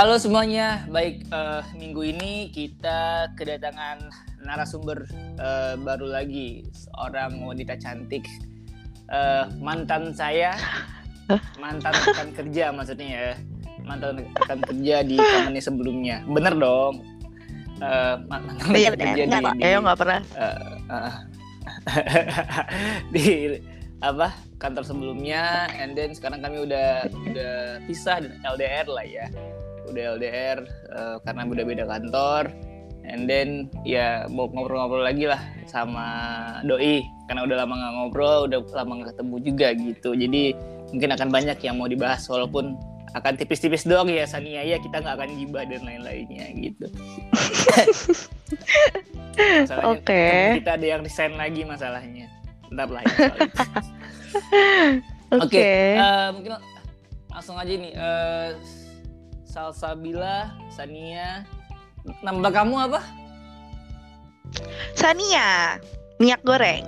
Halo semuanya, baik uh, minggu ini kita kedatangan narasumber uh, baru lagi. Seorang wanita cantik. Uh, mantan saya, mantan rekan kerja maksudnya ya, mantan rekan kerja di company sebelumnya, bener dong? Uh, mantan iya, kerja di, di, nggak pernah. Uh, uh, di apa kantor sebelumnya, and then sekarang kami udah udah pisah dan LDR lah ya udah LDR uh, eh, karena udah beda kantor and then ya mau ngobrol-ngobrol lagi lah sama doi karena udah lama nggak ngobrol udah lama nggak ketemu juga gitu jadi mungkin akan banyak yang mau dibahas walaupun akan tipis-tipis doang ya Sania ya kita nggak akan gibah dan lain-lainnya gitu Oke. Okay. Kita ada yang resign lagi masalahnya. Ntar lah ya. Oke. Okay. Okay, uh, eh, mungkin langsung aja nih. Uh, Salsabila, Sania. Nama kamu apa? Sania, minyak goreng.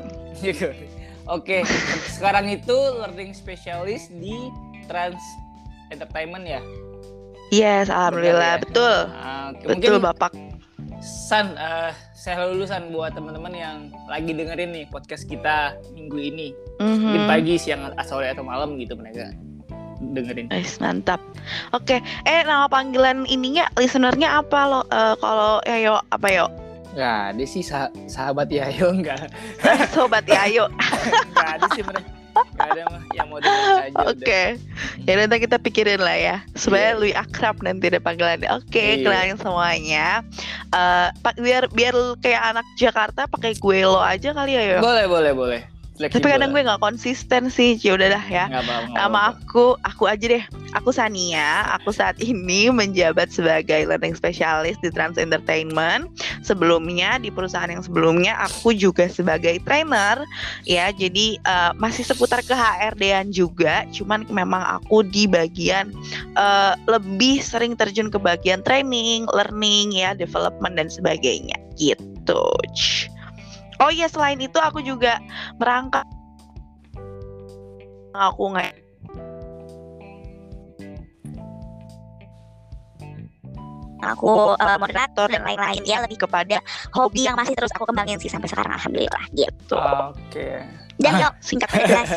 Oke, sekarang itu learning specialist di Trans Entertainment ya? Yes, alhamdulillah, ya? betul. Uh, betul, Mungkin, Bapak. San, uh, saya lulusan buat teman-teman yang lagi dengerin nih podcast kita minggu ini. Mm -hmm. Mungkin pagi, siang, sore atau malam gitu mereka dengerin. Nice, mantap. Oke, okay. eh nama panggilan ininya listenernya apa lo? Uh, kalau Yayo apa yo? Nggak dia sih sah sahabat Yayo enggak. Sobat Yayo. Nggak ada sih mereka. Gak ada mah yang mau aja. Oke, okay. ya nanti kita pikirin lah ya supaya yeah. lebih akrab nanti ada panggilannya. Oke, okay, yeah. kenalin semuanya. Uh, biar biar kayak anak Jakarta pakai gue lo aja kali ya yo. Boleh boleh boleh. Flexible. Tapi kadang gue nggak konsisten sih, ya udah dah ya. Nama aku, aku aja deh. Aku Sania. Aku saat ini menjabat sebagai learning specialist di Trans Entertainment. Sebelumnya di perusahaan yang sebelumnya aku juga sebagai trainer. Ya, jadi uh, masih seputar ke HRD-an juga. Cuman memang aku di bagian uh, lebih sering terjun ke bagian training, learning, ya, development dan sebagainya. Gitu. Oh iya selain itu aku juga merangkak aku nggak aku uh, moderator dan lain-lain ya lebih kepada hobi yang masih terus aku kembangin sih sampai sekarang alhamdulillah gitu. Oke. Okay. Dan yuk singkat jelas.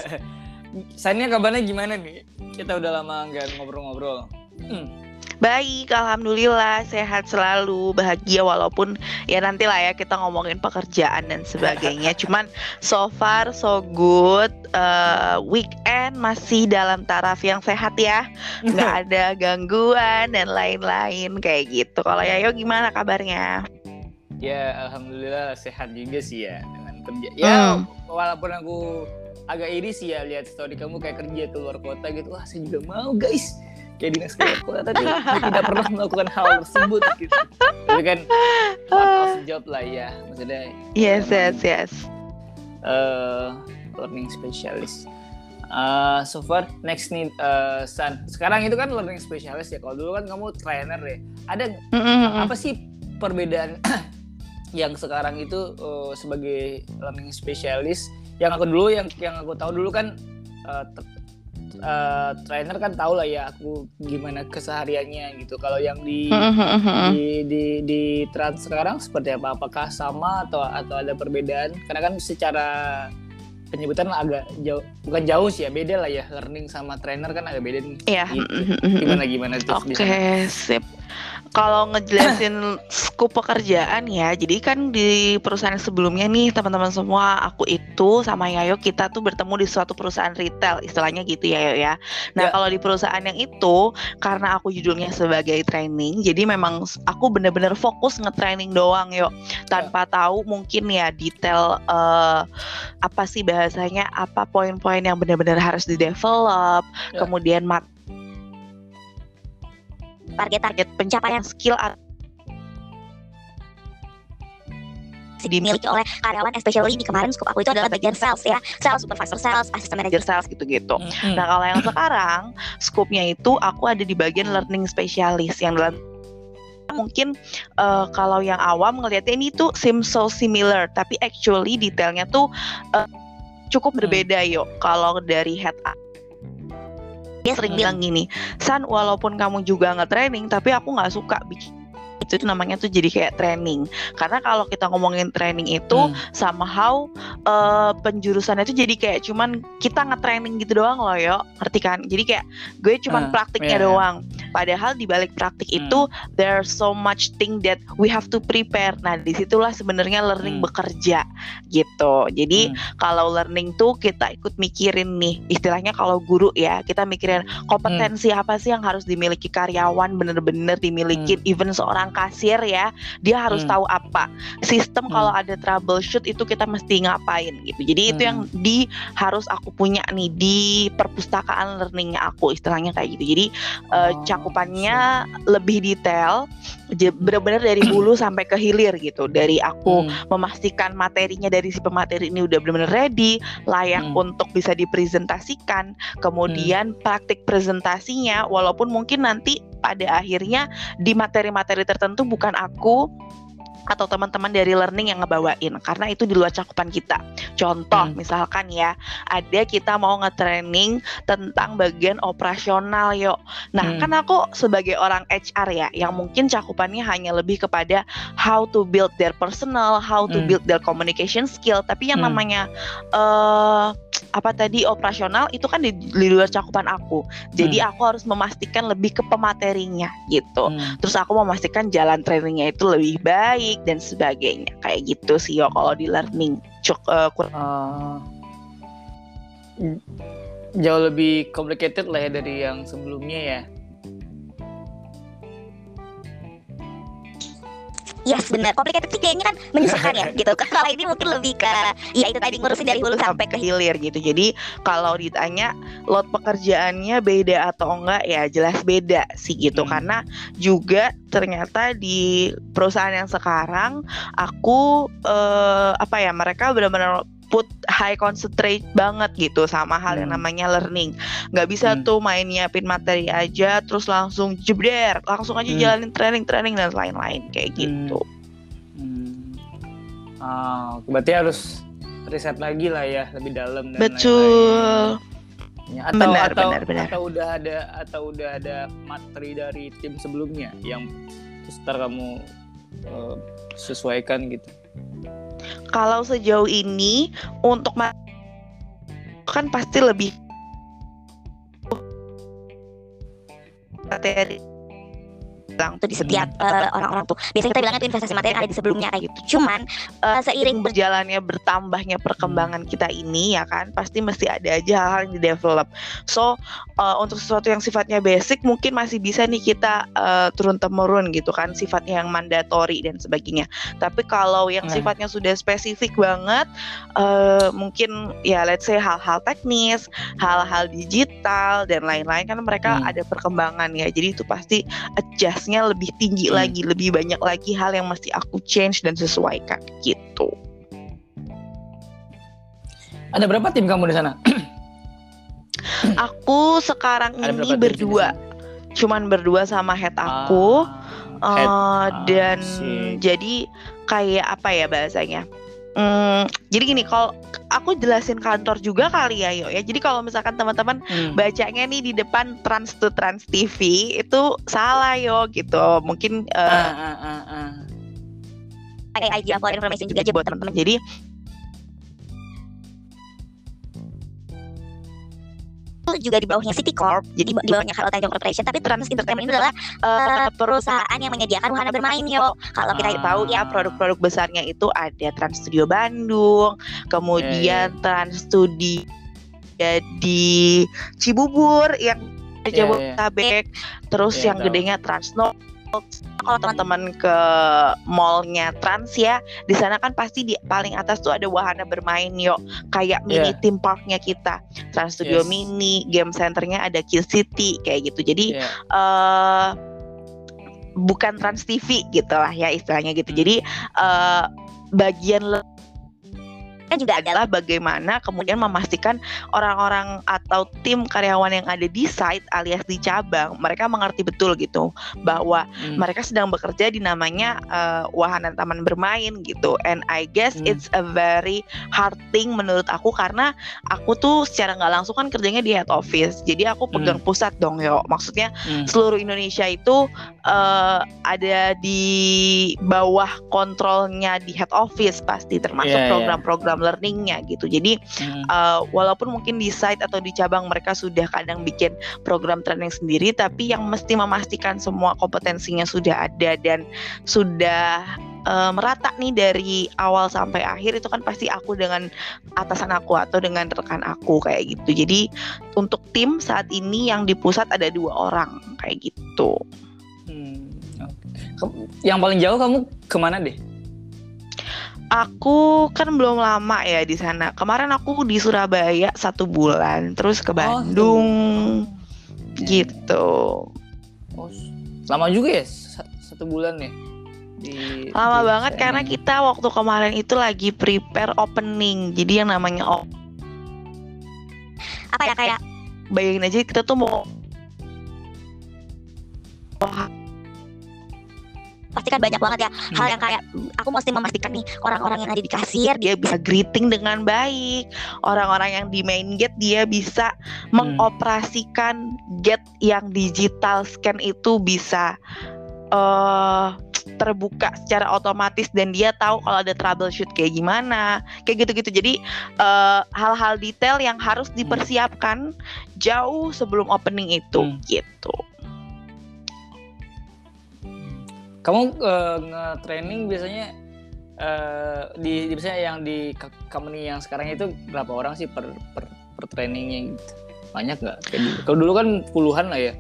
Sania kabarnya gimana nih? Kita udah lama nggak ngobrol-ngobrol. Hmm. Baik, alhamdulillah sehat selalu, bahagia walaupun ya nanti lah ya kita ngomongin pekerjaan dan sebagainya. Cuman so far so good. Uh, weekend masih dalam taraf yang sehat ya, nggak ada gangguan dan lain-lain kayak gitu. Kalau Yayo gimana kabarnya? Ya, alhamdulillah sehat juga sih ya dengan kerja. Ya, hmm. walaupun aku agak iri sih ya lihat story kamu kayak kerja keluar kota gitu. Wah, saya juga mau guys kayak dinas kota tadi. Tidak pernah melakukan hal tersebut gitu. Tapi kan part of job lah ya maksudnya yes yes yes. uh, learning specialist. Uh, so far next nih uh, San. Sekarang itu kan learning specialist ya. Kalau dulu kan kamu trainer ya. Ada mm -hmm. apa sih perbedaan yang sekarang itu uh, sebagai learning specialist? Yang aku dulu yang yang aku tahu dulu kan uh, uh, trainer kan tahu lah ya aku gimana kesehariannya gitu. Kalau yang di di di di trans sekarang seperti apa? Apakah sama atau atau ada perbedaan? Karena kan secara penyebutan agak jauh bukan jauh sih ya beda lah ya learning sama trainer kan agak beda nih. Iya. Gitu. Gimana gimana tuh? Oke okay, sip kalau ngejelasin skup pekerjaan ya, jadi kan di perusahaan sebelumnya nih teman-teman semua, aku itu sama Yayo kita tuh bertemu di suatu perusahaan retail, istilahnya gitu ya Yayo ya. Nah ya. kalau di perusahaan yang itu, karena aku judulnya sebagai training, jadi memang aku bener-bener fokus nge-training doang yuk, tanpa ya. tahu mungkin ya detail uh, apa sih bahasanya, apa poin-poin yang benar-benar harus di develop, ya. kemudian mat target-target pencapaian skill dimiliki oleh karyawan especially di kemarin scope aku itu adalah bagian sales ya sales supervisor sales assistant manager sales gitu-gitu mm-hmm. nah kalau yang sekarang scope-nya itu aku ada di bagian learning specialist yang dalam mungkin uh, kalau yang awam ngelihatnya ini tuh seems so similar tapi actually detailnya tuh uh, cukup berbeda mm. yuk kalau dari head up dia sering bilang gini San walaupun kamu juga nggak training tapi aku nggak suka bikin itu, namanya tuh jadi kayak training karena kalau kita ngomongin training itu hmm. somehow uh, penjurusannya itu jadi kayak cuman kita nge-training gitu doang loh yo ngerti kan jadi kayak gue cuman uh, praktiknya yeah, doang padahal di balik praktik hmm. itu there's so much thing that we have to prepare nah di situlah sebenarnya learning hmm. bekerja gitu jadi hmm. kalau learning tuh kita ikut mikirin nih istilahnya kalau guru ya kita mikirin kompetensi hmm. apa sih yang harus dimiliki karyawan bener-bener dimiliki hmm. even seorang kasir ya dia harus hmm. tahu apa sistem hmm. kalau ada troubleshoot itu kita mesti ngapain gitu jadi hmm. itu yang di harus aku punya nih di perpustakaan learningnya aku istilahnya kayak gitu jadi uh, cakupannya so. lebih detail benar-benar dari hulu sampai ke hilir gitu dari aku hmm. memastikan materinya dari si pemateri ini udah benar-benar ready layak hmm. untuk bisa dipresentasikan kemudian hmm. praktik presentasinya walaupun mungkin nanti pada akhirnya di materi-materi tertentu bukan aku atau teman-teman dari learning yang ngebawain karena itu di luar cakupan kita. Contoh hmm. misalkan ya, ada kita mau nge-training tentang bagian operasional yuk. Nah, hmm. kan aku sebagai orang HR ya yang mungkin cakupannya hanya lebih kepada how to build their personal, how to hmm. build their communication skill, tapi yang hmm. namanya uh, apa tadi operasional itu kan di, di luar cakupan aku. Jadi hmm. aku harus memastikan lebih ke pematerinya gitu. Hmm. Terus aku memastikan jalan trainingnya itu lebih baik dan sebagainya. Kayak gitu sih yo kalau di learning. Cuk, uh, uh, jauh lebih complicated lah ya dari yang sebelumnya ya. Yes benar complicated sih kayaknya kan menyusahkan ya gitu. Kalau ini mungkin lebih ke ya itu tadi ngurusin dari hulu sampai ke hilir gitu. Jadi kalau ditanya lot pekerjaannya beda atau enggak ya jelas beda sih gitu. Hmm. karena juga ternyata di perusahaan yang sekarang aku eh, apa ya mereka benar-benar put high concentrate banget gitu sama hal yang hmm. namanya learning. Nggak bisa hmm. tuh main nyiapin materi aja terus langsung jebder, langsung aja hmm. jalanin training-training dan lain-lain kayak hmm. gitu. Hmm. Oh, berarti harus riset lagi lah ya lebih dalam dan Betul. Lain-lain. Ya, atau benar, atau benar, benar. atau udah ada atau udah ada materi dari tim sebelumnya yang terus kamu uh, sesuaikan gitu kalau sejauh ini untuk kan pasti lebih materi bilang tuh di setiap uh, orang-orang tuh. Biasanya kita bilangnya tuh investasi materi yang ada di sebelumnya kayak gitu. Cuman uh, seiring berjalannya bertambahnya perkembangan kita ini ya kan pasti mesti ada aja hal-hal yang di develop. So uh, untuk sesuatu yang sifatnya basic mungkin masih bisa nih kita uh, turun temurun gitu kan sifatnya yang mandatori dan sebagainya. Tapi kalau yang nah. sifatnya sudah spesifik banget uh, mungkin ya let's say hal-hal teknis hal-hal digital dan lain-lain kan mereka hmm. ada perkembangan ya. Jadi itu pasti adjust prosesnya lebih tinggi hmm. lagi, lebih banyak lagi hal yang mesti aku change dan sesuaikan gitu. Ada berapa tim kamu di sana? aku sekarang Ada ini berdua, cuman berdua sama head aku, ah, head. Uh, dan ah, jadi kayak apa ya bahasanya? Hmm, jadi gini, kalau aku jelasin kantor juga kali ya, yo ya. Jadi kalau misalkan teman-teman hmm. bacanya nih di depan Trans to Trans TV itu salah yo gitu. Mungkin uh, uh, uh, uh, uh. pakai IG for information juga aja buat teman-teman. Jadi juga di bawahnya City Corp, jadi di bawahnya Halo Tanjung Corporation, tapi Trans Entertainment itu adalah uh, perusahaan yang menyediakan wahana bermain yo. Kalau kita tahu ya produk-produk besarnya itu ada Trans Studio Bandung, kemudian yeah, yeah. Trans Studio di Cibubur yang yeah, Jabodetabek, yeah. terus yeah, yang tahu. gedenya Transno kalau teman-teman ke mallnya Trans ya di sana kan pasti di paling atas tuh ada wahana bermain yuk kayak mini yeah. theme parknya kita Trans Studio yes. Mini game centernya ada Kill City kayak gitu jadi yeah. uh, bukan Trans TV gitu lah ya istilahnya gitu jadi uh, bagian juga adalah bagaimana kemudian memastikan orang-orang atau tim karyawan yang ada di site alias di cabang mereka mengerti betul gitu bahwa hmm. mereka sedang bekerja di namanya uh, wahana taman bermain gitu and I guess hmm. it's a very hard thing menurut aku karena aku tuh secara nggak langsung kan kerjanya di head office jadi aku pegang hmm. pusat dong yo maksudnya hmm. seluruh Indonesia itu uh, ada di bawah kontrolnya di head office pasti termasuk iya, iya. program-program program learningnya gitu. Jadi hmm. uh, walaupun mungkin di site atau di cabang mereka sudah kadang bikin program training sendiri, tapi yang mesti memastikan semua kompetensinya sudah ada dan sudah uh, merata nih dari awal sampai akhir itu kan pasti aku dengan atasan aku atau dengan rekan aku kayak gitu. Jadi untuk tim saat ini yang di pusat ada dua orang kayak gitu. Hmm. Yang paling jauh kamu ke mana deh? Aku kan belum lama ya di sana. Kemarin aku di Surabaya satu bulan, terus ke oh, Bandung, oh, gitu. Oh, lama juga ya satu bulan ya? Di, lama di banget sana. karena kita waktu kemarin itu lagi prepare opening. Jadi yang namanya op apa ya kayak bayangin aja kita tuh mau pasti kan banyak banget ya hmm. hal yang kayak aku mesti memastikan nih orang-orang yang ada di kasir dia bisa greeting dengan baik orang-orang yang di main gate dia bisa hmm. mengoperasikan gate yang digital scan itu bisa uh, terbuka secara otomatis dan dia tahu kalau ada troubleshoot kayak gimana kayak gitu-gitu jadi uh, hal-hal detail yang harus dipersiapkan jauh sebelum opening itu hmm. gitu Kamu uh, nge-training biasanya uh, di, di biasanya yang di company yang sekarang itu berapa orang sih per per, per trainingnya gitu? Banyak nggak? Kalau dulu kan puluhan lah ya,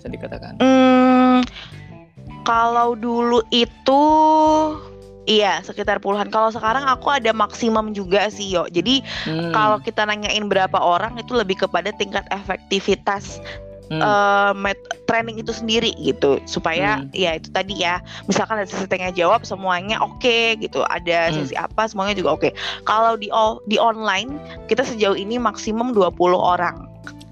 bisa dikatakan. Hmm, kalau dulu itu Iya, sekitar puluhan. Kalau sekarang aku ada maksimum juga sih, yo. Jadi hmm. kalau kita nanyain berapa orang itu lebih kepada tingkat efektivitas hmm. uh, met training itu sendiri gitu supaya hmm. ya itu tadi ya misalkan ada sesi tanya jawab semuanya oke okay, gitu ada hmm. sesi apa semuanya juga oke okay. kalau di di online kita sejauh ini maksimum 20 orang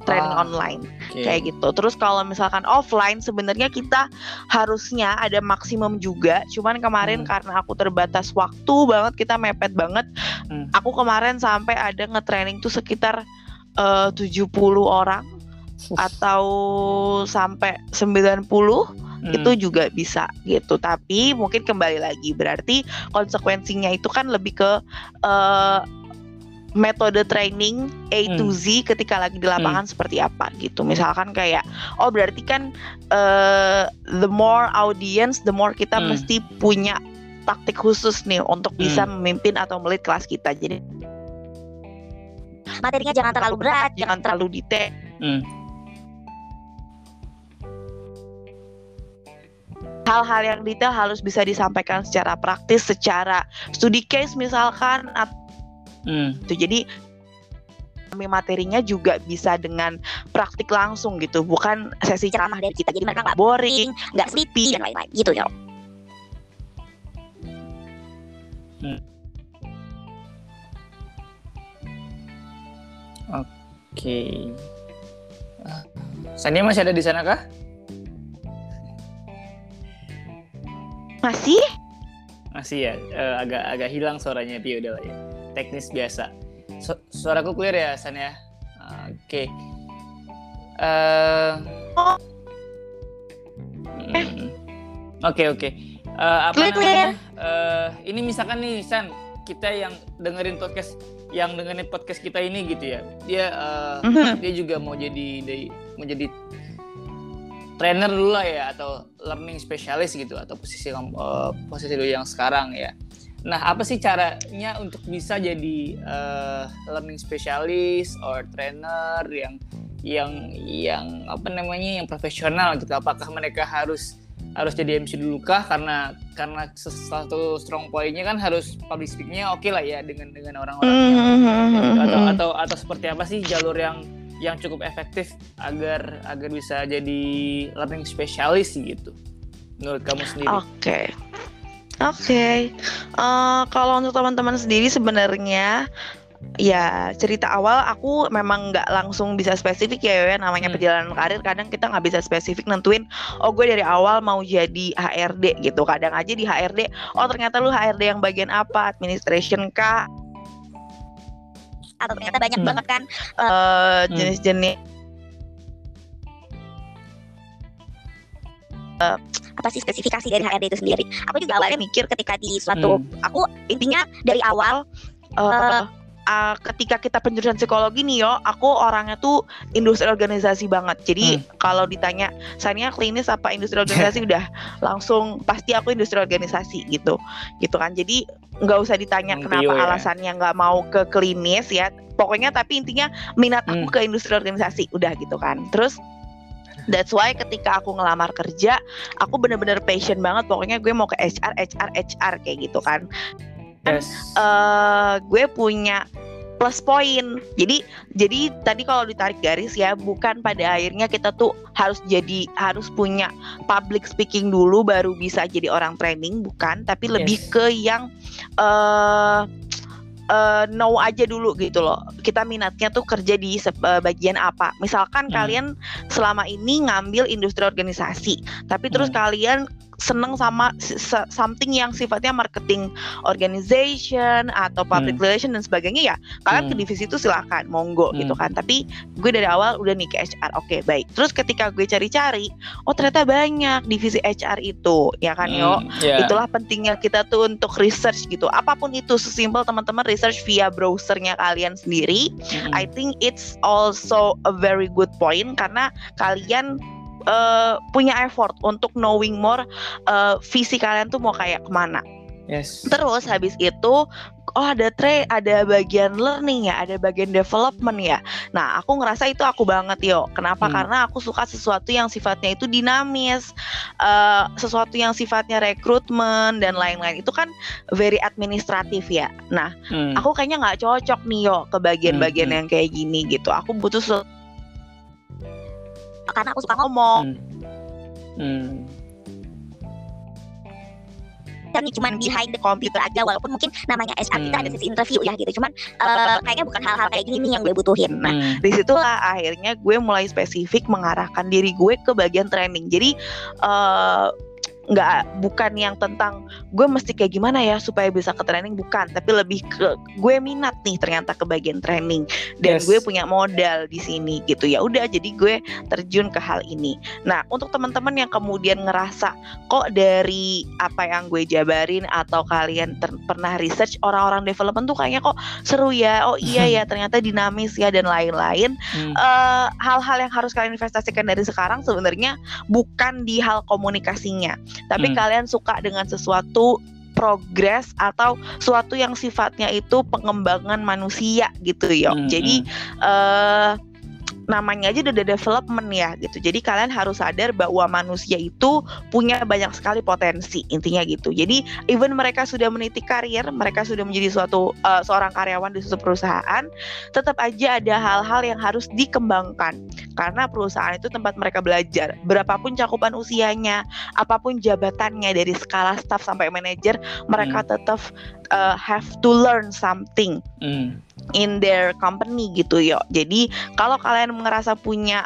training ah, online okay. kayak gitu. Terus kalau misalkan offline sebenarnya kita harusnya ada maksimum juga. Cuman kemarin hmm. karena aku terbatas waktu banget kita mepet banget. Hmm. Aku kemarin sampai ada nge-training tuh sekitar uh, 70 orang atau sampai 90 hmm. itu juga bisa gitu. Tapi mungkin kembali lagi berarti konsekuensinya itu kan lebih ke uh, metode training A hmm. to Z ketika lagi di lapangan hmm. seperti apa gitu. Misalkan kayak oh berarti kan uh, the more audience the more kita hmm. mesti punya taktik khusus nih untuk bisa hmm. memimpin atau melit kelas kita. Jadi materinya jangan terlalu berat, jangan terlalu detail. Hmm. Hal-hal yang detail harus bisa disampaikan secara praktis, secara studi case misalkan. Hmm. Itu jadi kami materinya juga bisa dengan praktik langsung gitu, bukan sesi ceramah dari kita. Jadi mereka nggak boring, nggak sleepy dan lain-lain gitu ya. Hmm. Oke. Okay. Sania masih ada di sana kah? Masih? Masih ya, uh, agak agak hilang suaranya dia udah lah ya. Teknis biasa. Su suaraku clear ya, San ya. Oke. Okay. Uh, Oke oke. Eh, apa namanya? Uh, ini misalkan nih San, kita yang dengerin podcast, yang dengerin podcast kita ini gitu ya. Dia uh, mm -hmm. dia juga mau jadi mau jadi trainer dulu lah ya atau learning specialist gitu atau posisi uh, posisi lu yang sekarang ya. Nah, apa sih caranya untuk bisa jadi uh, learning specialist or trainer yang yang yang apa namanya yang profesional gitu? Apakah mereka harus harus jadi MC dulu kah karena karena satu strong pointnya kan harus public speakingnya oke okay lah ya dengan dengan orang-orang yang mm -hmm. atau atau atau seperti apa sih jalur yang yang cukup efektif agar agar bisa jadi learning specialist gitu menurut kamu sendiri? Oke. Okay. Oke, okay. uh, eh, kalau untuk teman-teman sendiri sebenarnya ya cerita awal aku memang nggak langsung bisa spesifik ya ya namanya hmm. perjalanan karir kadang kita nggak bisa spesifik nentuin oh gue dari awal mau jadi HRD gitu kadang aja di HRD oh ternyata lu HRD yang bagian apa administration kah atau ternyata banyak hmm. banget kan uh, jenis-jenis uh, apa sih spesifikasi dari HRD itu sendiri aku juga awalnya mikir ketika di suatu hmm. aku intinya dari awal uh, uh, ketika kita penjurusan psikologi nih yo, aku orangnya tuh industri organisasi banget. Jadi hmm. kalau ditanya, saya klinis apa industri organisasi udah langsung pasti aku industri organisasi gitu, gitu kan. Jadi nggak usah ditanya hmm, kenapa ya. alasannya nggak mau ke klinis ya. Pokoknya tapi intinya minat aku hmm. ke industri organisasi udah gitu kan. Terus That's why ketika aku ngelamar kerja, aku bener-bener passion banget. Pokoknya gue mau ke HR, HR, HR kayak gitu kan yes. uh, gue punya plus point. Jadi jadi tadi kalau ditarik garis ya bukan pada akhirnya kita tuh harus jadi harus punya public speaking dulu baru bisa jadi orang training bukan, tapi lebih yes. ke yang uh, uh, know aja dulu gitu loh. Kita minatnya tuh kerja di uh, bagian apa. Misalkan hmm. kalian selama ini ngambil industri organisasi, tapi terus hmm. kalian seneng sama something yang sifatnya marketing organization atau public hmm. relation dan sebagainya ya kalian hmm. ke divisi itu silahkan monggo hmm. gitu kan tapi gue dari awal udah nih ke HR oke okay, baik terus ketika gue cari-cari oh ternyata banyak divisi HR itu ya kan hmm. yo yeah. itulah pentingnya kita tuh untuk research gitu apa pun itu sesimpel teman-teman research via browsernya kalian sendiri hmm. I think it's also a very good point karena kalian uh, punya effort untuk knowing more uh, visi kalian tuh mau kayak ke mana. Yes. Terus habis itu oh ada tre ada bagian learning ya, ada bagian development ya. Nah, aku ngerasa itu aku banget yo. Kenapa? Hmm. Karena aku suka sesuatu yang sifatnya itu dinamis, uh, sesuatu yang sifatnya rekrutmen dan lain-lain. Itu kan very administratif ya. Nah, hmm. aku kayaknya nggak cocok nih yo ke bagian-bagian hmm. hmm. yang kayak gini gitu. Aku butuh karena aku suka ngomong hmm. Hmm. dan cuman behind the computer aja walaupun mungkin namanya HR hmm. kita ada sisi interview ya gitu cuman uh, kayaknya bukan hal-hal kayak gini nih yang gue butuhin nah hmm. di situlah akhirnya gue mulai spesifik mengarahkan diri gue ke bagian training jadi uh, nggak bukan yang tentang gue mesti kayak gimana ya supaya bisa ke training bukan. Tapi lebih ke gue minat nih ternyata ke bagian training. Dan yes. gue punya modal di sini gitu. Ya udah jadi gue terjun ke hal ini. Nah untuk teman-teman yang kemudian ngerasa kok dari apa yang gue jabarin atau kalian pernah research orang-orang development tuh kayaknya kok seru ya. Oh iya ya ternyata dinamis ya dan lain-lain. Hmm. uh, hal-hal yang harus kalian investasikan dari sekarang sebenarnya bukan di hal komunikasinya tapi hmm. kalian suka dengan sesuatu progres atau suatu yang sifatnya itu pengembangan manusia gitu ya. Hmm. Jadi uh, namanya aja udah development ya gitu. Jadi kalian harus sadar bahwa manusia itu punya banyak sekali potensi intinya gitu. Jadi even mereka sudah meniti karir, mereka sudah menjadi suatu uh, seorang karyawan di suatu perusahaan, tetap aja ada hal-hal yang harus dikembangkan karena perusahaan itu tempat mereka belajar. Berapapun cakupan usianya, apa pun jabatannya dari skala staff sampai manajer, mereka hmm. tetap uh, have to learn something. Hmm in their company gitu yo. Jadi kalau kalian ngerasa punya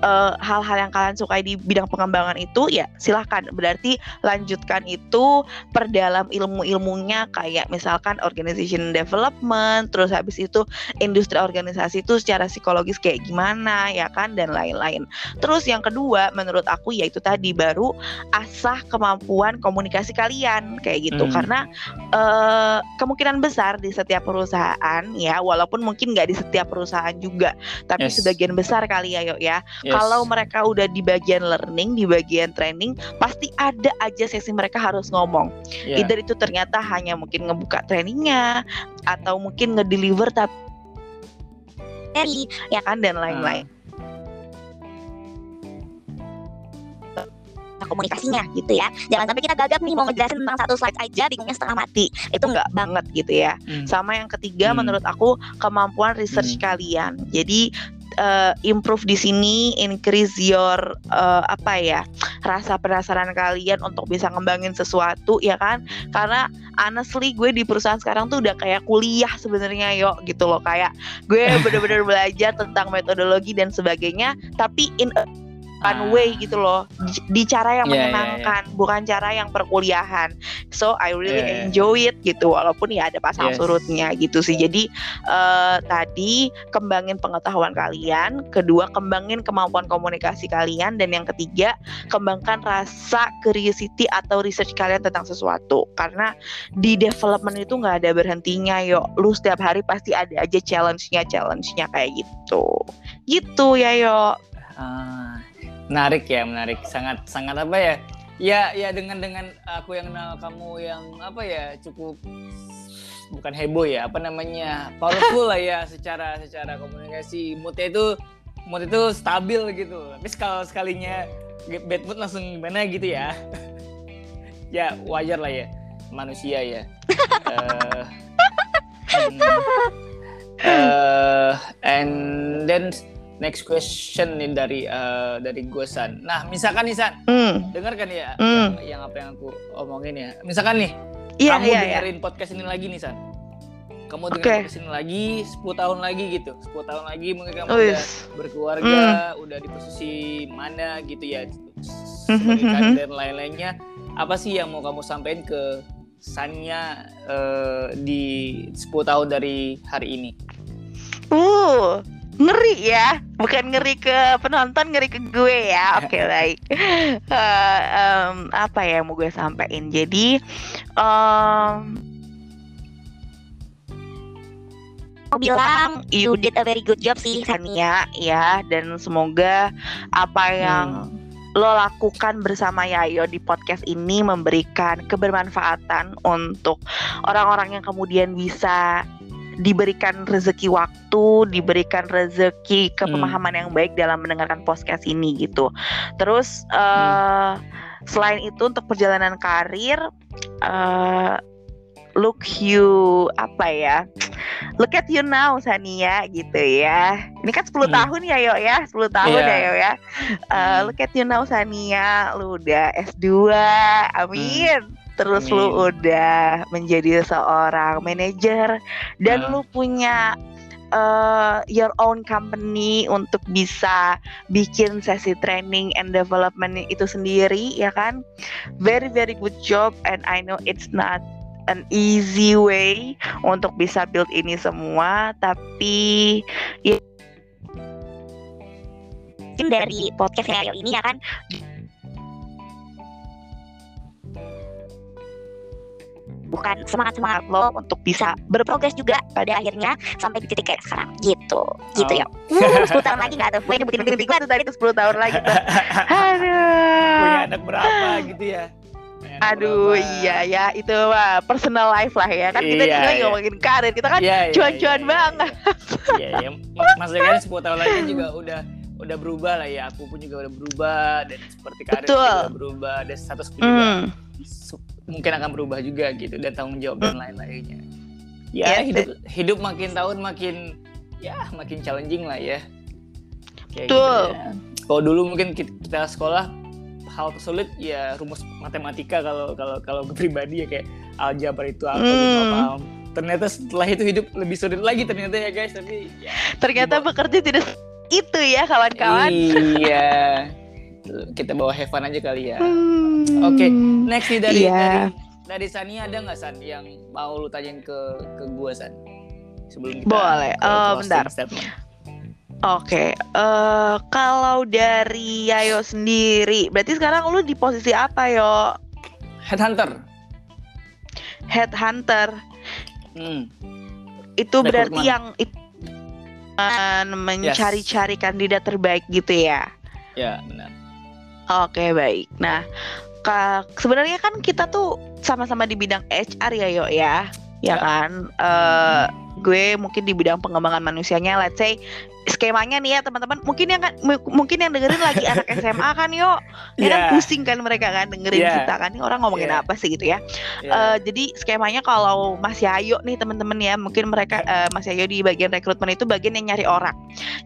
uh, hal-hal yang kalian sukai di bidang pengembangan itu ya silahkan berarti lanjutkan itu perdalam ilmu-ilmunya kayak misalkan organization development terus habis itu industri organisasi itu secara psikologis kayak gimana ya kan dan lain-lain terus yang kedua menurut aku yaitu tadi baru asah kemampuan komunikasi kalian kayak gitu hmm. karena uh, kemungkinan besar di setiap perusahaan ya walaupun mungkin nggak di setiap perusahaan juga tapi yes. sebagian besar kali ya yuk ya yes. kalau mereka udah di bagian learning di bagian training pasti ada aja sesi mereka harus ngomong yeah. either itu ternyata hanya mungkin ngebuka trainingnya atau mungkin ngedeliver tapi ya kan dan lain-lain hmm. komunikasinya gitu ya jangan sampai kita gagap nih mau ngejelasin tentang satu slide aja bingungnya setengah mati itu enggak banget gitu ya hmm. sama yang ketiga hmm. menurut aku kemampuan research hmm. kalian jadi uh, improve di sini increase your uh, apa ya rasa penasaran kalian untuk bisa ngembangin sesuatu ya kan? Karena honestly gue di perusahaan sekarang tuh udah kayak kuliah sebenarnya yo gitu loh. Kayak gue bener-bener belajar tentang metodologi dan sebagainya tapi in a fun way gitu loh. Di, di cara yang yeah, menyenangkan yeah, yeah. bukan cara yang perkuliahan. So I really yeah, enjoy it gitu walaupun ya ada pasal yes. surutnya gitu sih. Jadi uh, tadi kembangin pengetahuan kalian kedua kembangin kemampuan komunikasi kalian dan yang ketiga kembangkan rasa curiosity atau research kalian tentang sesuatu. Karena di development itu nggak ada berhentinya yo. Lu setiap hari pasti ada aja challenge-nya challenge-nya kayak gitu. Gitu ya yo. Uh, menarik ya menarik. Sangat sangat apa ya? Ya ya dengan dengan aku yang kenal kamu yang apa ya cukup bukan heboh ya apa namanya powerful lah ya secara secara komunikasi. Moodnya itu mood itu stabil gitu. Tapi kalau sekalinya bad mood langsung gimana gitu ya. Ya wajar lah ya manusia ya. Uh, uh, and then next question nih dari uh, dari gue San. Nah, misalkan nih San, mm. dengar kan ya mm. yang, yang apa yang aku omongin ya. Misalkan nih, yeah, kamu yeah, iya. dengerin yeah. podcast ini lagi nih San. Kamu dengerin okay. podcast ini lagi 10 tahun lagi gitu. 10 tahun lagi mungkin kamu Uish. udah berkeluarga, mm. udah di posisi mana gitu ya. Sebagai karir dan lain-lainnya. Apa sih yang mau kamu sampaikan ke Sanya uh, di 10 tahun dari hari ini? Uh, ngeri ya. Bukan ngeri ke penonton ngeri ke gue ya. Oke okay, baik. Uh, um, apa ya yang mau gue sampaikan? Jadi um, mau bilang you did a very good job sih Sania ya. Dan semoga apa yang hmm. lo lakukan bersama Yayo di podcast ini memberikan kebermanfaatan untuk orang-orang yang kemudian bisa diberikan rezeki waktu, diberikan rezeki kepemahaman hmm. yang baik dalam mendengarkan podcast ini gitu. Terus uh, hmm. selain itu untuk perjalanan karir, uh, look you apa ya? Look at you now Sania gitu ya. Ini kan 10 hmm. tahun ya Yo ya, 10 tahun yeah. ya Yo ya. Uh, look at you now Sania, lu udah S2. Amin. Terus Amin. lu udah menjadi seorang manajer dan uh. lu punya uh, your own company untuk bisa bikin sesi training and development itu sendiri ya kan very very good job and I know it's not an easy way untuk bisa build ini semua tapi ya dari podcast ini ya kan bukan semangat semangat lo untuk bisa berprogres juga pada akhirnya sampai di titik kayak sekarang. Gitu. Gitu ya. Uh, 10 tahun lagi nggak tuh? Gue nyebutin nyebutin gue tuh tadi tuh 10 tahun lagi tuh. Aduh. punya anak berapa gitu ya? Aduh berapa? iya ya itu mah personal life lah ya. Kan kita iya, juga iya. ngomongin karir. Kita kan iya, iya, cuan-cuan iya, iya, banget. Iya iya. Maksudnya kan 10 tahun lagi juga udah udah berubah lah ya. Aku pun juga udah berubah. Dan seperti karir Betul. juga berubah. Dan status pun juga mm mungkin akan berubah juga gitu dan tanggung jawab dan lain-lainnya. Ya yes, hidup hidup makin tahun makin ya makin challenging lah ya. Kayak Gitu ya. Kalau dulu mungkin kita sekolah hal tersulit ya rumus matematika kalau kalau kalau pribadi ya kayak aljabar itu apa hmm. paham. Ternyata setelah itu hidup lebih sulit lagi ternyata ya guys tapi ya, ternyata bekerja tidak itu ya kawan-kawan. Iya. kita bawa Heaven aja kali ya. Hmm, Oke, okay, next nih dari yeah. dari dari Sani ada nggak San yang mau lu tanyain ke ke gue San? Sebelum kita Boleh. Uh, bentar. Oke, okay. uh, eh, kalau dari Yayo sendiri, berarti sekarang lu di posisi apa yo? Headhunter. Headhunter. Hmm. Itu berarti yang mencari-cari yes. kandidat terbaik gitu ya? Ya benar. Oke baik. Nah, sebenarnya kan kita tuh sama-sama di bidang HR ya yo ya, ya, ya. kan. Uh, gue mungkin di bidang pengembangan manusianya let's say skemanya nih ya teman-teman mungkin yang kan mungkin yang dengerin lagi anak SMA kan yuk ya yeah. kan iya. pusing kan mereka kan dengerin yeah. kita kan nih orang ngomongin yeah. apa sih gitu ya yeah. Iya. uh, jadi skemanya kalau Mas Yayo nih teman-teman ya mungkin mereka uh, Mas Yayo di bagian rekrutmen itu bagian yang nyari orang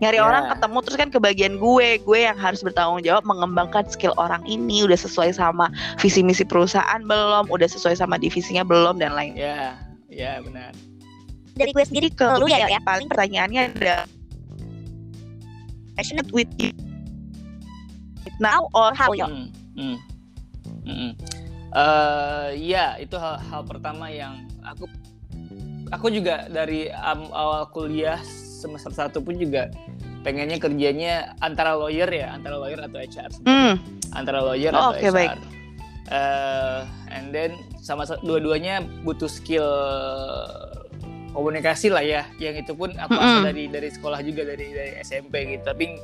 nyari yeah. orang ketemu terus kan ke bagian gue gue yang harus bertanggung jawab mengembangkan skill orang ini udah sesuai sama visi misi perusahaan belum udah sesuai sama divisinya belum dan lain yeah. Ya benar dari gue sendiri ke lu ya, ya paling pertanyaannya ada passionate with you now or how you? Hmm, hmm, hmm. Uh, ya itu hal, hal pertama yang aku aku juga dari um, awal kuliah semester satu pun juga pengennya kerjanya antara lawyer ya antara lawyer atau HR mm. antara lawyer oh, atau okay, HR baik. Uh, and then sama dua-duanya butuh skill komunikasi lah ya. Yang itu pun aku mm -hmm. dari dari sekolah juga dari dari SMP gitu. Tapi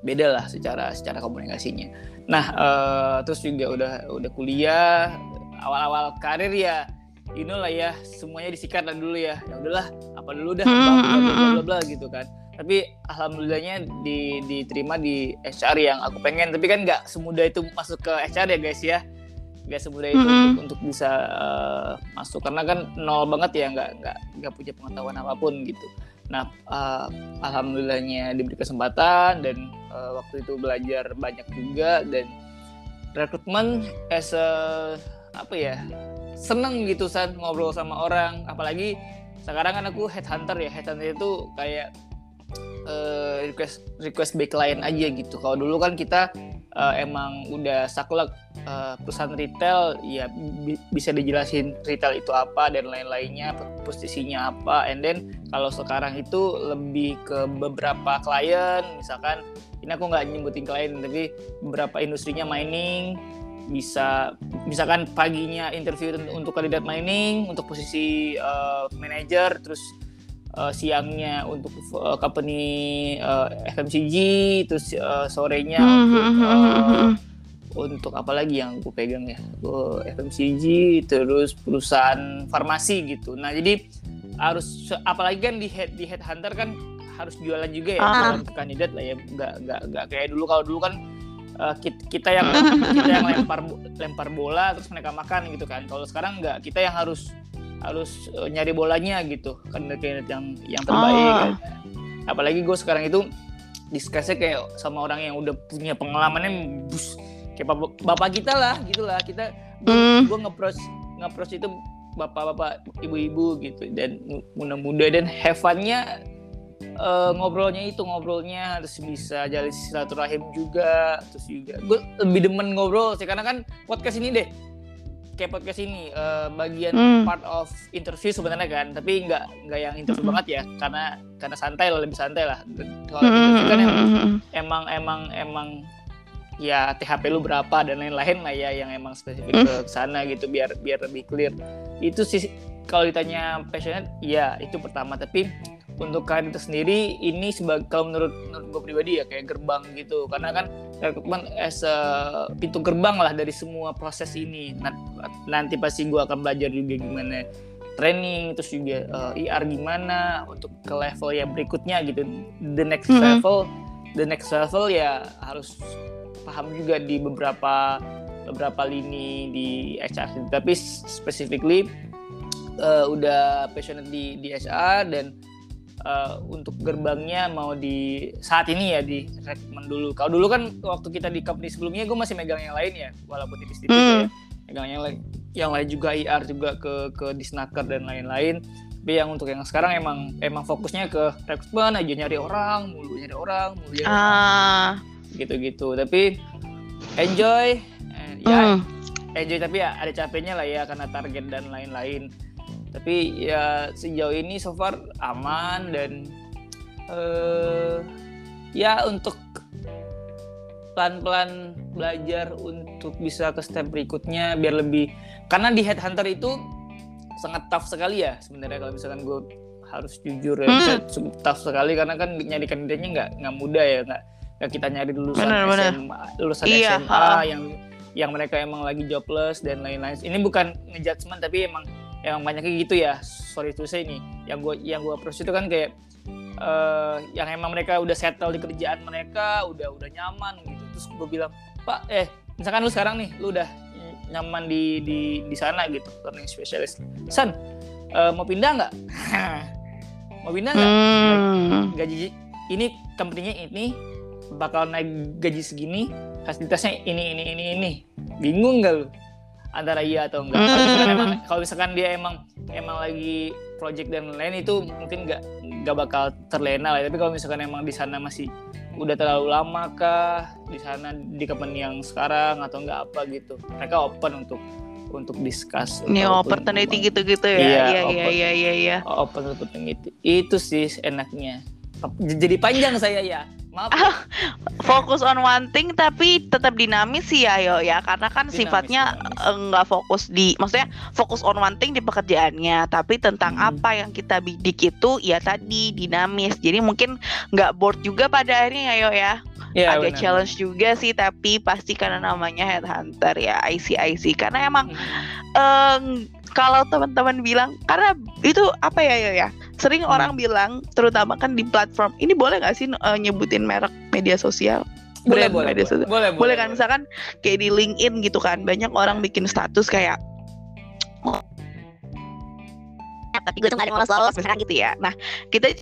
beda lah secara secara komunikasinya. Nah uh, terus juga udah udah kuliah awal-awal karir ya ini lah ya semuanya disikat dulu ya. Ya udahlah apa dulu dah bla bla bla gitu kan tapi alhamdulillahnya di, diterima di HR yang aku pengen. Tapi kan nggak semudah itu masuk ke HR ya guys ya. Gak semudah itu mm -hmm. untuk, untuk bisa uh, masuk. Karena kan nol banget ya nggak nggak nggak punya pengetahuan apa pun gitu. Nah uh, alhamdulillahnya diberi kesempatan dan uh, waktu itu belajar banyak juga. Dan rekrutmen as a apa ya seneng gitu saat ngobrol sama orang. Apalagi sekarang kan aku headhunter ya. Headhunter itu kayak uh, request request by client aja gitu. Kalau dulu kan kita uh, emang udah saklek uh, perusahaan retail ya bi bisa dijelasin retail itu apa dan lain-lainnya posisinya apa. And then kalau sekarang itu lebih ke beberapa klien misalkan ini aku nggak nyebutin klien tapi beberapa industrinya mining bisa misalkan paginya interview untuk kandidat mining untuk posisi uh, manager terus uh, siangnya untuk uh, company uh, FMCG terus uh, sorenya mm -hmm. untuk uh, untuk apa lagi yang gue pegang ya? Uh, FMCG terus perusahaan farmasi gitu. Nah jadi harus apalagi kan di head di headhunter kan harus jualan juga ya uh. ke kandidat lah ya. Nggak nggak nggak kayak dulu. Kalau dulu kan uh, kita yang kita yang lempar lempar bola terus mereka makan gitu kan. Kalau sekarang nggak kita yang harus harus uh, nyari bolanya gitu kan kandidat yang yang terbaik oh. kan. apalagi gue sekarang itu diskusinya kayak sama orang yang udah punya pengalamannya bus kayak bapak, bapak kita lah gitulah kita mm. gue ngapproach ngapproach itu bapak-bapak ibu-ibu gitu dan muda-muda dan have fun-nya uh, ngobrolnya itu ngobrolnya terus bisa jalin silaturahim juga terus juga gue lebih demen ngobrol sih karena kan podcast ini deh kayak podcast ini uh, bagian hmm. part of interview sebenarnya kan tapi nggak nggak yang interview hmm. banget ya karena karena santai lah lebih santai lah kalau hmm. interview kan emang, hmm. emang emang emang ya THP lu berapa dan lain-lain lah ya yang emang spesifik hmm. ke sana gitu biar biar lebih clear itu sih kalau ditanya passionate ya itu pertama tapi untuk karir itu sendiri ini sebagai kalau menurut, menurut gue pribadi ya kayak gerbang gitu. Karena kan rekrutmen as a pintu gerbang lah dari semua proses ini. Nanti pasti gue akan belajar juga gimana training terus juga uh, eh, IR gimana untuk ke level yang berikutnya gitu. The next mm -hmm. level the next level ya harus paham juga di beberapa beberapa lini di HR tapi specifically uh, udah passionate di di HR dan uh, untuk gerbangnya mau di saat ini ya di rekrutmen dulu. Kalau dulu kan waktu kita di company sebelumnya gue masih megang yang lain ya, walaupun tipis-tipis hmm. ya. Megang yang lain, yang lain juga IR juga ke ke disnaker dan lain-lain. Tapi yang untuk yang sekarang emang emang fokusnya ke rekrutmen aja nyari orang, mulu nyari orang, mulu nyari ah. gitu-gitu. Tapi enjoy, eh, ya hmm. enjoy tapi ya ada capeknya lah ya karena target dan lain-lain tapi ya sejauh ini so far aman dan uh, ya untuk pelan-pelan belajar untuk bisa ke step berikutnya biar lebih karena di headhunter itu sangat tough sekali ya sebenarnya kalau misalkan gue harus jujur ya hmm. tough sekali karena kan nyari kandidatnya nggak nggak mudah ya nggak nggak kita nyari lulusan bener, SMA lulusan iya, SMA ha. yang yang mereka emang lagi jobless dan lain-lain ini bukan ngejudgement tapi emang emang banyaknya gitu ya. Sorry to say nih. Yang gue yang gue approach itu kan kayak uh, yang emang mereka udah settle di kerjaan mereka udah udah nyaman gitu. Terus gue bilang pak eh misalkan lu sekarang nih lu udah nyaman di di di sana gitu learning specialist. San uh, mau pindah nggak? Mau pindah nggak? Hmm. gaji ini company-nya ini bakal naik gaji segini fasilitasnya ini ini ini ini. Bingung nggak lu antara iya atau enggak. Kalau misalkan emang kalau misalkan dia emang emang lagi project dan lain itu mungkin nggak nggak bakal terlena lah. Tapi kalau misalkan emang di sana masih udah terlalu lama kah di sana di company yang sekarang atau enggak apa gitu. Mereka open untuk untuk discuss ini opportunity gitu-gitu ya? Iya iya iya iya iya ya. open opportunity itu sih enaknya. Jadi panjang saya ya maaf ya. fokus on one thing tapi tetap dinamis sih ya yo ya karena kan dinamis, sifatnya enggak fokus di maksudnya fokus on one thing di pekerjaannya tapi tentang hmm. apa yang kita bidik itu ya tadi dinamis jadi mungkin nggak bored juga pada akhirnya ya yo ya ya, ada benar. challenge juga sih tapi pasti karena namanya headhunter ya IC IC karena emang hmm. um, kalau teman-teman bilang karena itu apa ya ya ya sering hmm. orang bilang terutama kan di platform ini boleh nggak sih uh, nyebutin merek media sosial? Boleh boleh media sosial. boleh boleh, boleh kan? misalkan kayak di LinkedIn gitu kan banyak orang bikin status kayak oh, tapi gue tuh gak ada lolos lolos misalkan gitu ya. Nah kita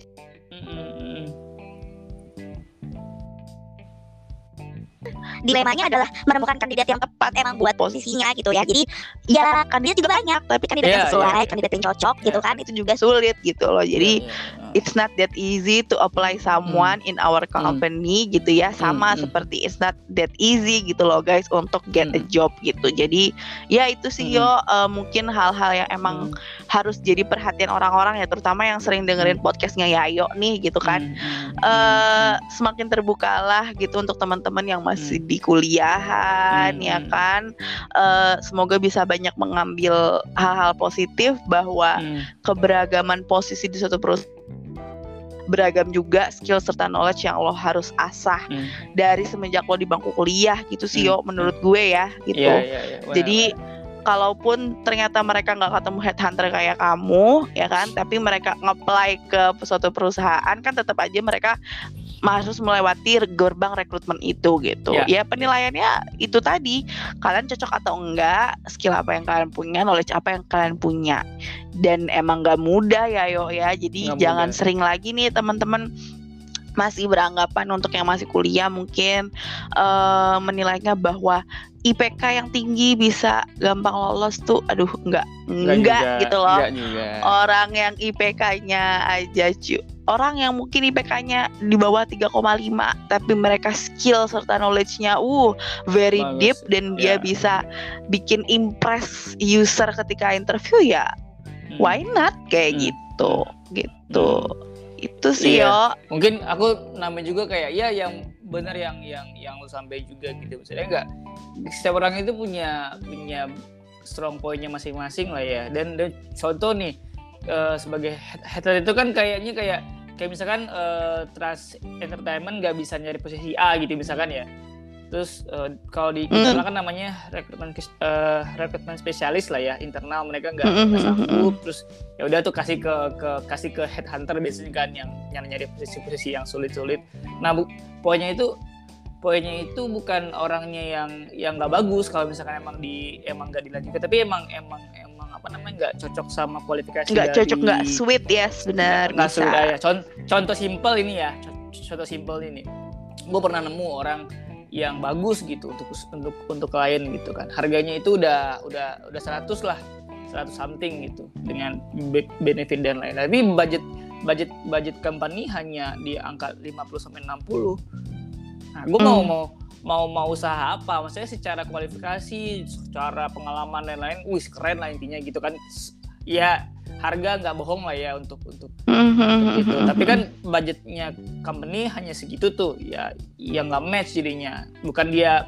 dilemanya adalah menemukan kandidat yang tepat emang buat posisinya gitu ya jadi ya kandidat juga banyak tapi kandidat yeah, yang sesuai yeah. kandidat yang cocok yeah. gitu kan itu juga sulit gitu loh jadi yeah, yeah. it's not that easy to apply someone mm. in our hmm. company mm. gitu ya sama mm. seperti it's not that easy gitu loh guys untuk get mm. a job gitu jadi ya itu sih mm. yo uh, mungkin hal-hal yang emang mm. harus jadi perhatian orang-orang ya terutama yang sering dengerin podcastnya Yayo nih gitu kan mm. uh, semakin terbukalah gitu untuk teman-teman yang masih di kuliahan hmm. ya kan uh, semoga bisa banyak mengambil hal-hal positif bahwa hmm. keberagaman posisi di suatu perusahaan beragam juga skill serta knowledge yang lo harus asah hmm. dari semenjak lo di bangku kuliah gitu sih hmm. yo menurut gue ya gitu yeah, yeah, yeah. jadi kalaupun ternyata mereka nggak ketemu headhunter kayak kamu ya kan tapi mereka ngeplay ke suatu perusahaan kan tetap aja mereka harus melewati gerbang rekrutmen itu gitu. Yeah. Ya penilaiannya itu tadi kalian cocok atau enggak, skill apa yang kalian punya, knowledge apa yang kalian punya. Dan emang gak mudah ya yo ya. Jadi gak jangan mudah. sering lagi nih teman-teman masih beranggapan untuk yang masih kuliah mungkin uh, menilainya bahwa IPK yang tinggi bisa gampang lolos tuh aduh enggak enggak, enggak juga, gitu loh enggak juga. orang yang IPK-nya aja cu orang yang mungkin IPK-nya di bawah 3,5 tapi mereka skill serta knowledge-nya uh very Bagus. deep dan yeah. dia bisa bikin impress user ketika interview ya hmm. why not kayak hmm. gitu gitu hmm itu sih iya. yo. Mungkin aku namanya juga kayak ya yang benar yang yang yang lu sampai juga gitu. Misalnya enggak setiap orang itu punya punya strong pointnya masing-masing lah ya. Dan, dan contoh nih uh, sebagai head itu kan kayaknya kayak kayak misalkan uh, trust entertainment nggak bisa nyari posisi A gitu misalkan ya terus uh, kalau di internal kan namanya rekrutmen uh, rekrutmen spesialis lah ya internal mereka nggak sanggup. Terus ya udah tuh kasih ke ke kasih ke headhunter biasanya kan yang yang nyari posisi-posisi yang sulit-sulit. Nah bu, poinnya itu poinnya itu bukan orangnya yang yang nggak bagus kalau misalkan emang di emang nggak dilanjutkan tapi emang emang emang apa namanya nggak cocok sama kualifikasi nggak cocok nggak sweet ya yes, benar nggak sweet ya. Contoh, contoh simpel ini ya contoh simpel ini. Gue pernah nemu orang yang bagus gitu untuk untuk untuk klien gitu kan. Harganya itu udah udah udah 100 lah 100 something gitu dengan benefit dan lain tapi budget budget budget company hanya di angka 50 sampai 60 nah gue hmm. mau mau mau mau usaha apa? Maksudnya secara kualifikasi secara pengalaman dan lain wis keren lah intinya gitu kan. Ya harga nggak bohong lah ya untuk untuk, untuk itu. Tapi kan budgetnya company hanya segitu tuh. Ya yang nggak match jadinya. Bukan dia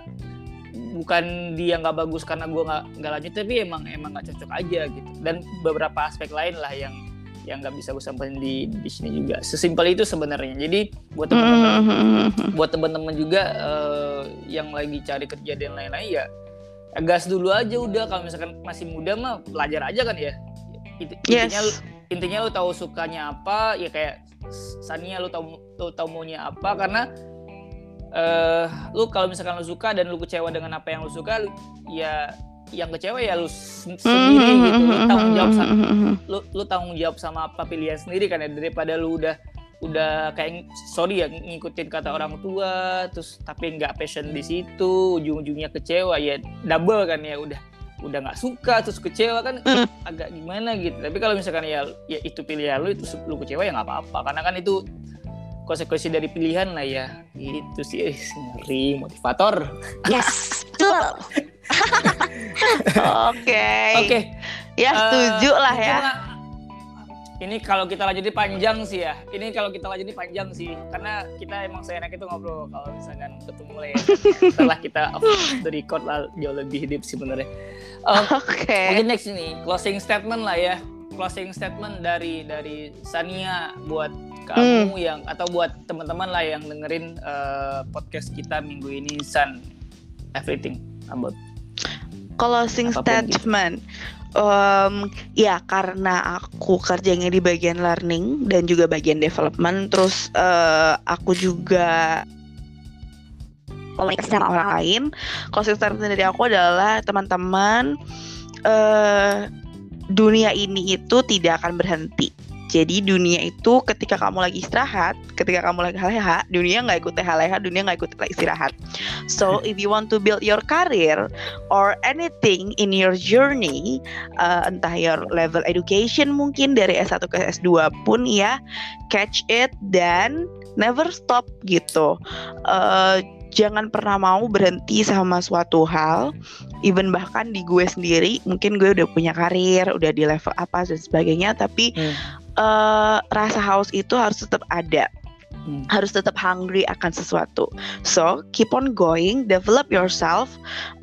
bukan dia nggak bagus karena gue nggak nggak lanjut tapi emang emang nggak cocok aja gitu. Dan beberapa aspek lain lah yang yang nggak bisa gue sampaikan di di sini juga. Sesimpel itu sebenarnya. Jadi buat teman-teman buat teman-teman juga uh, yang lagi cari kerja dan lain-lain ya gas dulu aja udah. Kalau misalkan masih muda mah belajar aja kan ya intinya yes. intinya lu tahu sukanya apa ya kayak Sania lu tahu lu tahu maunya apa karena uh, lu kalau misalkan lu suka dan lu kecewa dengan apa yang lu suka ya yang kecewa ya lu sendiri gitu lu tanggung jawab sama lu, lu tanggung jawab sama apa pilihan sendiri kan ya daripada lu udah udah kayak sorry ya ngikutin kata orang tua terus tapi nggak passion di situ ujung-ujungnya kecewa ya double kan ya udah udah nggak suka terus kecewa kan mm. agak gimana gitu. Tapi kalau misalkan ya ya itu pilihan lu itu lu kecewa ya nggak apa-apa. Karena kan itu konsekuensi dari pilihan lah ya. Itu sih ngeri motivator. Yes. Betul oke. Oke. Ya setuju uh, lah ya ini kalau kita lanjutin panjang sih ya. Ini kalau kita lanjutin panjang sih, karena kita emang saya enak itu ngobrol kalau misalkan ketemu ya. Setelah kita off the record lah jauh lebih deep sih sebenarnya. Um, Oke. Okay. Mungkin next ini closing statement lah ya. Closing statement dari dari Sania buat kamu hmm. yang atau buat teman-teman lah yang dengerin uh, podcast kita minggu ini San everything about closing statement. Gitu um, ya karena aku kerjanya di bagian learning dan juga bagian development terus uh, aku juga komunikasi sama orang lain. Statement dari aku adalah teman-teman uh, dunia ini itu tidak akan berhenti jadi dunia itu ketika kamu lagi istirahat, ketika kamu lagi haleha, dunia nggak ikut haleha, dunia nggak ikut istirahat. So if you want to build your career or anything in your journey, uh, entah your level education mungkin dari S1 ke S2 pun ya, catch it dan never stop gitu. Uh, jangan pernah mau berhenti sama suatu hal even bahkan di gue sendiri mungkin gue udah punya karir udah di level apa dan sebagainya tapi hmm uh, rasa haus itu harus tetap ada. Hmm. harus tetap hungry akan sesuatu. So keep on going, develop yourself.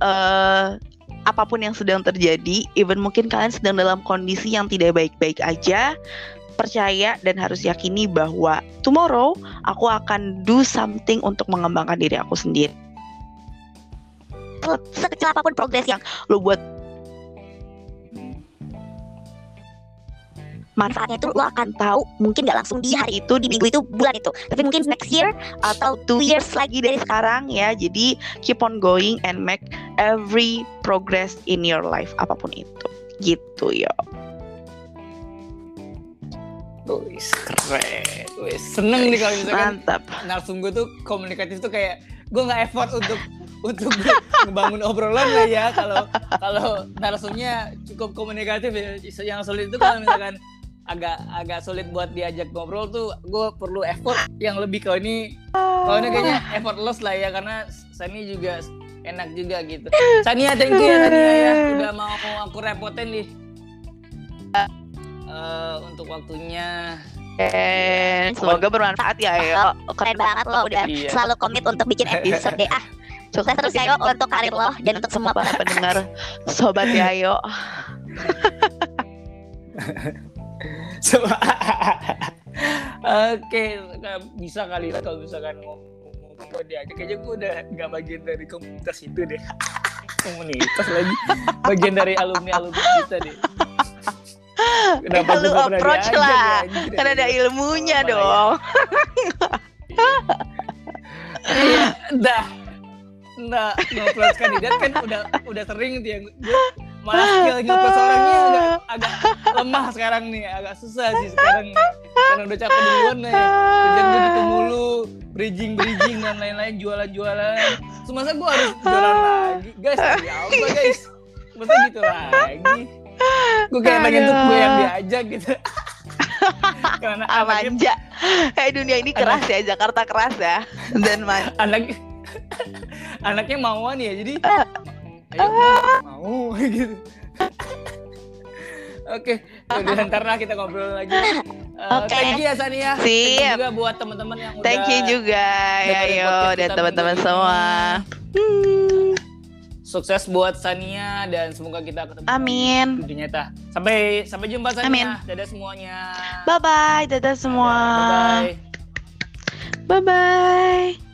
Uh, apa pun yang sedang terjadi, even mungkin kalian sedang dalam kondisi yang tidak baik-baik aja, percaya dan harus yakini bahwa tomorrow aku akan do something untuk mengembangkan diri aku sendiri. Sekecil apa pun progres yang lo buat manfaatnya itu lo akan tahu mungkin gak langsung di hari itu di minggu itu bulan itu. Tapi mungkin next year atau two years lagi dari sekarang ya. Jadi keep on going and make every progress in your life apa pun itu. Gitu ya Wis keren, wis seneng nih kalau misalkan Mantap. narsum gue tuh komunikatif tuh kayak gue nggak effort untuk untuk membangun obrolan lah ya. Kalau kalau narsumnya cukup komunikatif ya yang sulit itu kalau misalkan agak agak sulit buat diajak ngobrol tuh gue perlu effort yang lebih ke ini kalau ini kayaknya effortless lah ya karena Sani juga enak juga gitu Sania thank you ya Sania ya udah mau aku repotin nih uh, untuk waktunya Eh, semoga bermanfaat ya ya. Keren banget lo udah iya. selalu komit untuk bikin episode deh. Ah, sukses terus ya untuk karir lo dan untuk semua para pendengar sobat ya yo. Oke, bisa kali lah kalau misalkan mau ngomong dia aja kayaknya gue udah nggak bagian dari komunitas itu deh. komunitas lagi, bagian dari alumni alumni kita deh. Kenapa lu approach lah, karena ada ilmunya dong. Iya, dah. Nah, ngobrol kandidat kan udah udah sering dia malah skill nyopet orangnya agak, agak lemah sekarang nih agak susah sih sekarang nih. Karena udah capek duluan nih kerjaan gue gitu mulu bridging bridging dan lain-lain jualan jualan so, masa gue harus jualan lagi guys. Ya apa guys. Masa gitu lagi? Gue kayak pengen tuh gue yang diajak gitu. Karena manja. Kayak dunia ini keras anak, ya Jakarta keras ya dan man anak anaknya mauan ya jadi ayo mau gitu Oke, okay. ntar lah kita ngobrol lagi. Uh, okay. Thank you ya Sania. Siap. Thank you juga buat teman-teman yang udah. Thank you juga ya yo dan teman-teman semua. Hmm. Sukses buat Sania dan semoga kita ketemu. Amin. Di nyata. Sampai sampai jumpa Sania. Amin. Dadah semuanya. Bye bye, dadah semua. Bye bye. Bye bye.